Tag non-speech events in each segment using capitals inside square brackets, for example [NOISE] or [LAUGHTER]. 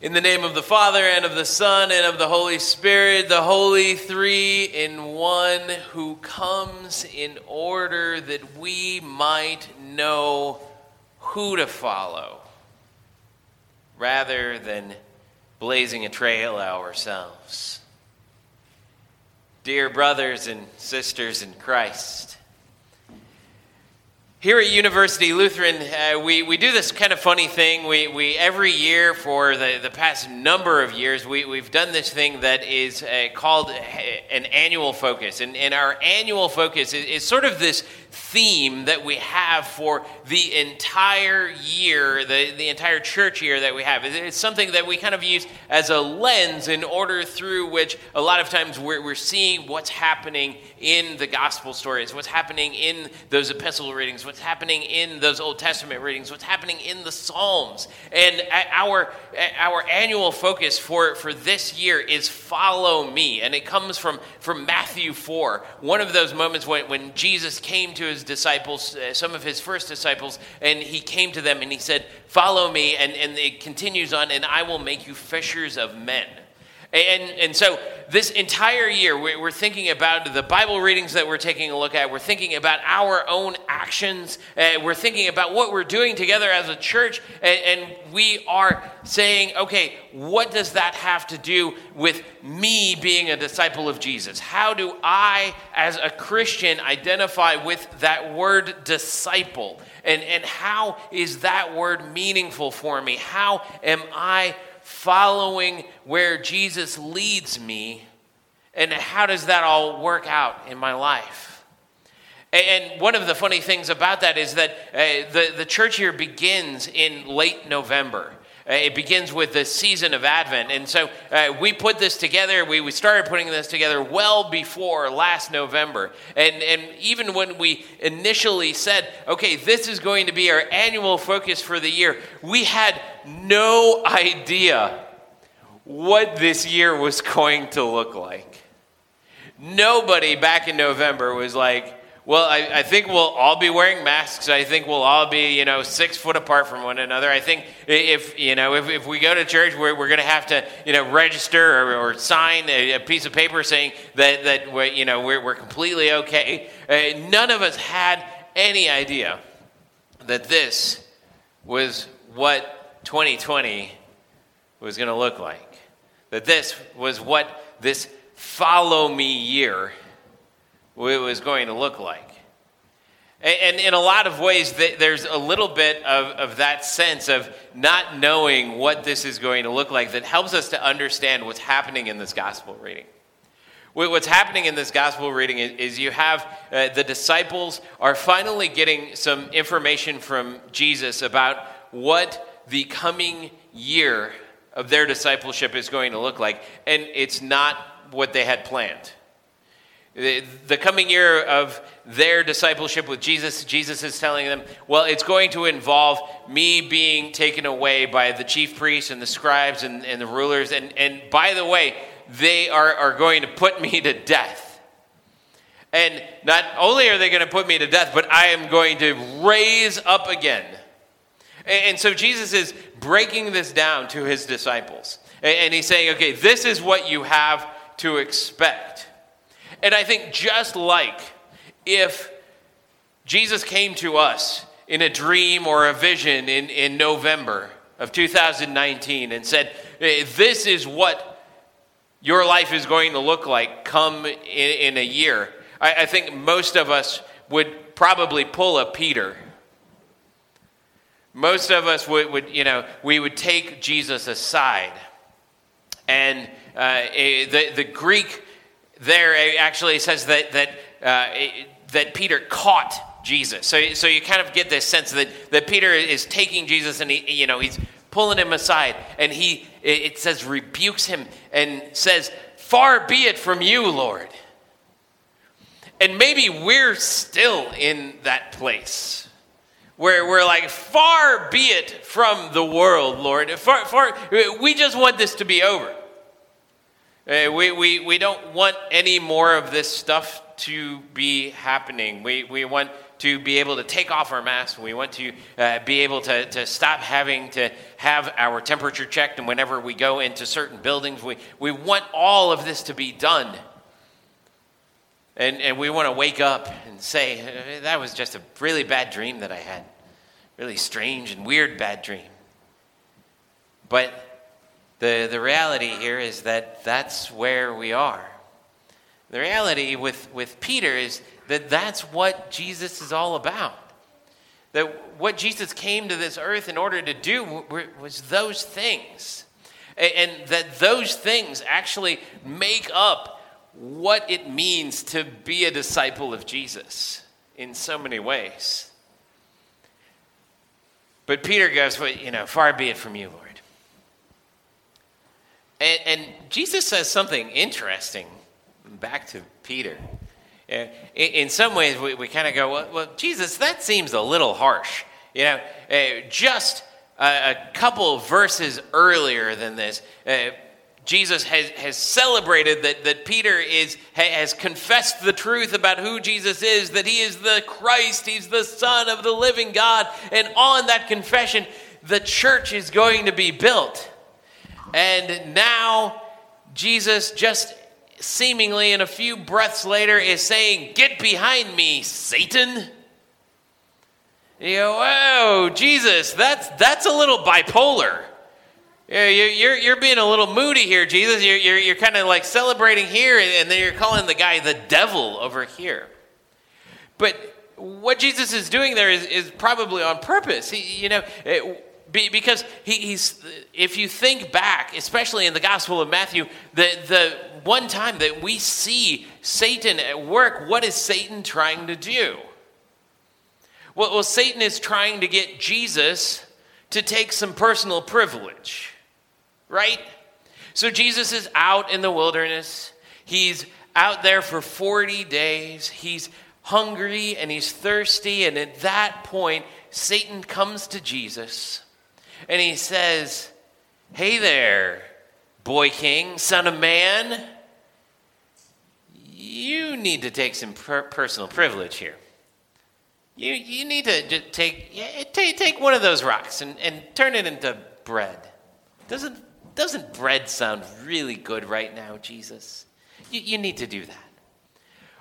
In the name of the Father, and of the Son, and of the Holy Spirit, the Holy Three in One, who comes in order that we might know who to follow, rather than blazing a trail ourselves. Dear brothers and sisters in Christ, here at University Lutheran, uh, we, we do this kind of funny thing. We, we every year for the, the past number of years, we, we've done this thing that is uh, called uh, an annual focus. And, and our annual focus is, is sort of this theme that we have for the entire year, the, the entire church year that we have. It's something that we kind of use as a lens in order through which a lot of times we're, we're seeing what's happening in the gospel stories, what's happening in those epistle readings, what's happening in those Old Testament readings, what's happening in the Psalms. And our, our annual focus for, for this year is follow me. And it comes from, from Matthew 4, one of those moments when, when Jesus came to his disciples, uh, some of his first disciples, and he came to them and he said, Follow me. And, and it continues on, and I will make you fishers of men. And, and so, this entire year, we're thinking about the Bible readings that we're taking a look at. We're thinking about our own actions. Uh, we're thinking about what we're doing together as a church. And, and we are saying, okay, what does that have to do with me being a disciple of Jesus? How do I, as a Christian, identify with that word disciple? And, and how is that word meaningful for me? How am I following where Jesus leads me, and how does that all work out in my life? And one of the funny things about that is that uh, the, the church year begins in late November. Uh, it begins with the season of Advent. And so uh, we put this together, we, we started putting this together well before last November. And, and even when we initially said, okay, this is going to be our annual focus for the year, we had no idea what this year was [LAUGHS] going to look like. Nobody back in November was like, well, I, I, think we'll all be wearing masks. I think we'll all be, you know, six foot apart from one another. I think if, you know, if, if we go to church, we're, we're going to have to, you know, register or, or sign a, a, piece of paper saying that, that we're, you know, we're, we're completely okay. Uh, none of us had any idea that this was what 2020 was going to look like. That this was what this follow me year it was going to look like. And in a lot of ways, there's a little bit of, of that sense of not knowing what this is going to look like that helps us to understand what's happening in this gospel reading. What's happening in this gospel reading is you have uh, the disciples are finally getting some information from Jesus about what the coming year of their discipleship is going to look like. And it's not what they had planned. The coming year of their discipleship with Jesus, Jesus is telling them, well, it's going to involve me being taken away by the chief priests and the scribes and, and the rulers. And, and by the way, they are, are going to put me to death. And not only are they going to put me to death, but I am going to raise up again. And, so Jesus is breaking this down to his disciples. And he's saying, okay, this is what you have to expect. And I think just like if Jesus came to us in a dream or a vision in, in November of 2019 and said, This is what your life is going to look like come in, in a year, I, I think most of us would probably pull a Peter. Most of us would, would you know, we would take Jesus aside. And uh, the, the Greek there actually says that, that, uh, that Peter caught Jesus. So, so you kind of get this sense that, that Peter is taking Jesus and he, you know, he's pulling him aside and he, it says, rebukes him and says, Far be it from you, Lord. And maybe we're still in that place where we're like, Far be it from the world, Lord. Far, far, we just want this to be over. Uh, we, we, we don't want any more of this stuff to be happening. We, we want to be able to take off our masks. We want to uh, be able to, to stop having to have our temperature checked. And whenever we go into certain buildings, we, we want all of this to be done. And, and we want to wake up and say, that was just a really bad dream that I had. Really strange and weird bad dream. But the, the reality here is that that's where we are. The reality with, with Peter is that that's what Jesus is all about. That what Jesus came to this earth in order to do was those things. And that those things actually make up what it means to be a disciple of Jesus in so many ways. But Peter goes, well, you know, far be it from you, Lord. And, and Jesus says something interesting back to Peter. Uh, in some ways, we, we kind of go, well, well, Jesus, that seems a little harsh. You know, uh, just a, a, couple verses earlier than this, uh, Jesus has, has celebrated that, that Peter is, has confessed the truth about who Jesus is, that he is the Christ, he's the Son of the living God. And on that confession, the church is going to be built. And now, Jesus, just seemingly in a few breaths later, is saying, Get behind me, Satan. You go, Whoa, Jesus, that's, that's a little bipolar. You're, you're being a little moody here, Jesus. You're, you're, you're kind of like celebrating here, and then you're calling the guy the devil over here. But what Jesus is doing there is, is probably on purpose. He, you know, because he, he's, if you think back, especially in the Gospel of Matthew, the, the one time that we see Satan at work, what is Satan trying to do? Well, well Satan is trying to get Jesus to take some personal privilege right? So Jesus is out in the wilderness. He's out there for 40 days. He's hungry and he's thirsty. And at that point, Satan comes to Jesus and he says, Hey there, boy king, son of man. You need to take some per- personal privilege here. You, you need to take, take, take one of those rocks and, and turn it into bread. Doesn't doesn't bread sound really good right now, Jesus? You, you need to do that.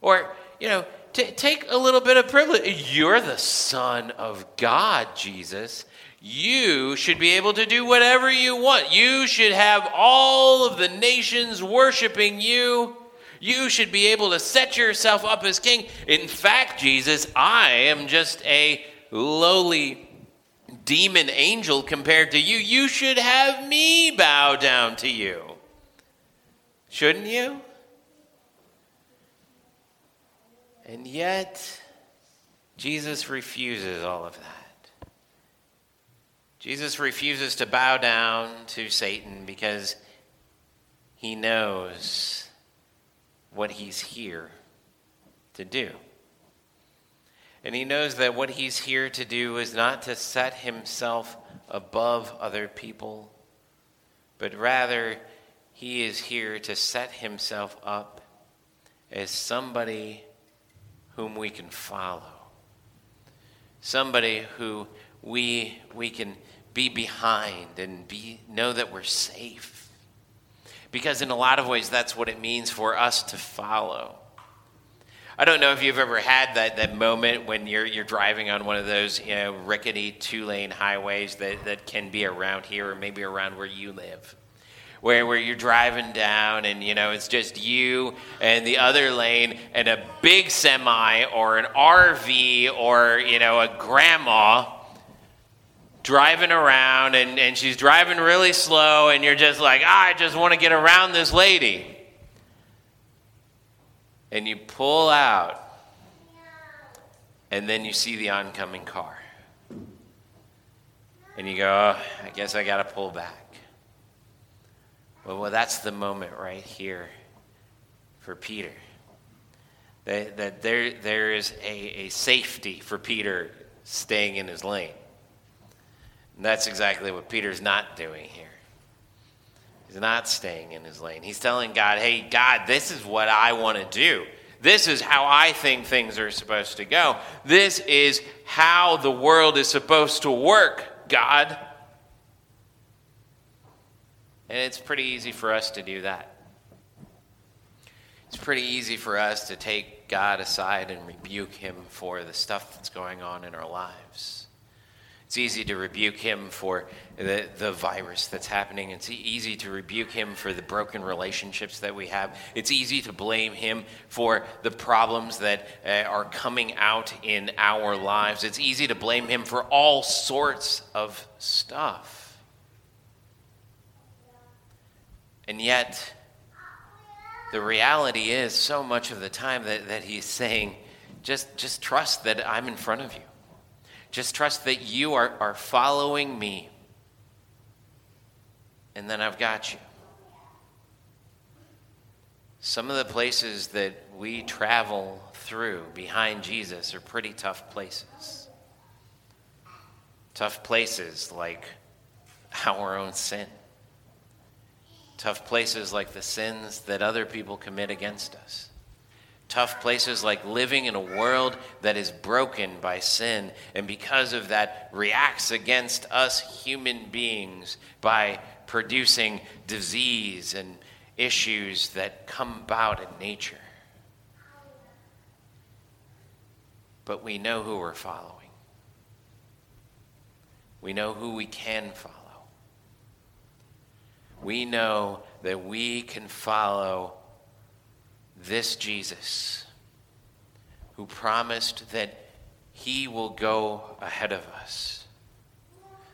Or, you know, t- take a little bit of privilege. You're the Son of God, Jesus. You should be able to do whatever you want. You should have all of the nations worshiping you. You should be able to set yourself up as king. In fact, Jesus, I am just a lowly demon angel compared to you. You should have me bow down to you. Shouldn't you? And yet, Jesus refuses all of that. Jesus refuses to bow down to Satan because he knows what he's here to do. And he knows that what he's here to do is not to set himself above other people, but rather he is here to set himself up as somebody whom we can follow. Somebody who we, we can be behind and be, know that we're safe. Because in a lot of ways, that's what it means for us to follow. I don't know if you've ever had that, that moment when you're, you're driving on one of those you know, rickety two lane highways that, that can be around here or maybe around where you live. Where, where you're driving down and you know it's just you and the other lane and a big semi or an RV or you know a grandma driving around and, and she's driving really slow and you're just like ah, I just want to get around this lady and you pull out, and then you see the oncoming car. And you go, oh, I guess I got to pull back. Well, well, that's the moment right here for Peter. That, that there, there is a, a safety for Peter staying in his lane. And that's exactly what Peter's not doing here. He's not staying in his lane. He's telling God, hey, God, this is what I want to do. This is how I think things are supposed to go. This is how the world is supposed to work, God. And it's pretty easy for us to do that. It's pretty easy for us to take God aside and rebuke him for the stuff that's going on in our lives. It's easy to rebuke him for the, the virus that's happening. It's easy to rebuke him for the broken relationships that we have. It's easy to blame him for the problems that uh, are coming out in our lives. It's easy to blame him for all sorts of stuff. And yet, the reality is, so much of the time that, that he's saying, just, just trust that I'm in front of you. Just trust that you are, are following me. And then I've got you. Some of the places that we travel through behind Jesus are pretty tough places. Tough places like our own sin. Tough places like the sins that other people commit against us tough places like living in a world that is broken by sin and because of that reacts against us human beings by producing disease and issues that come about in nature. But we know who we're following. We know who we can follow. We know that we can follow this Jesus who promised that he will go ahead of us,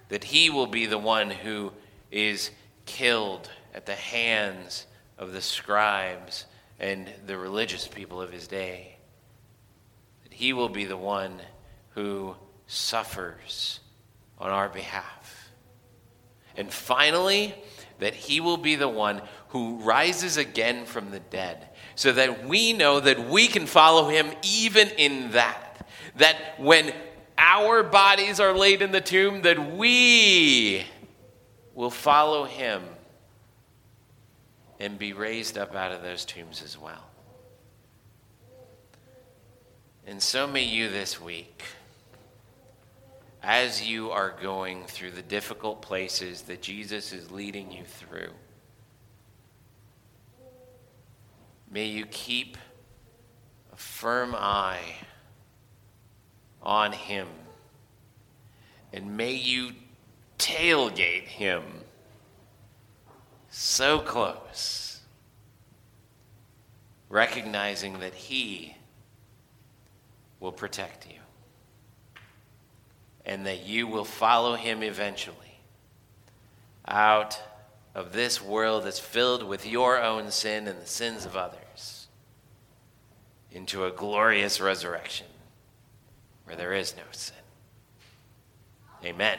that he will be the one who is killed at the hands of the scribes and the religious people of his day, that he will be the one who suffers on our behalf. And finally, that he will be the one who rises again from the dead so that we know that we can follow him even in that. That when our bodies are laid in the tomb, that we will follow him and be raised up out of those tombs as well. And so may you this week, as you are going through the difficult places that Jesus is leading you through. May you keep a firm eye on him. And may you tailgate him so close, recognizing that he will protect you and that you will follow him eventually out of this world that's filled with your own sin and the sins of others into a glorious resurrection where there is no sin. Amen.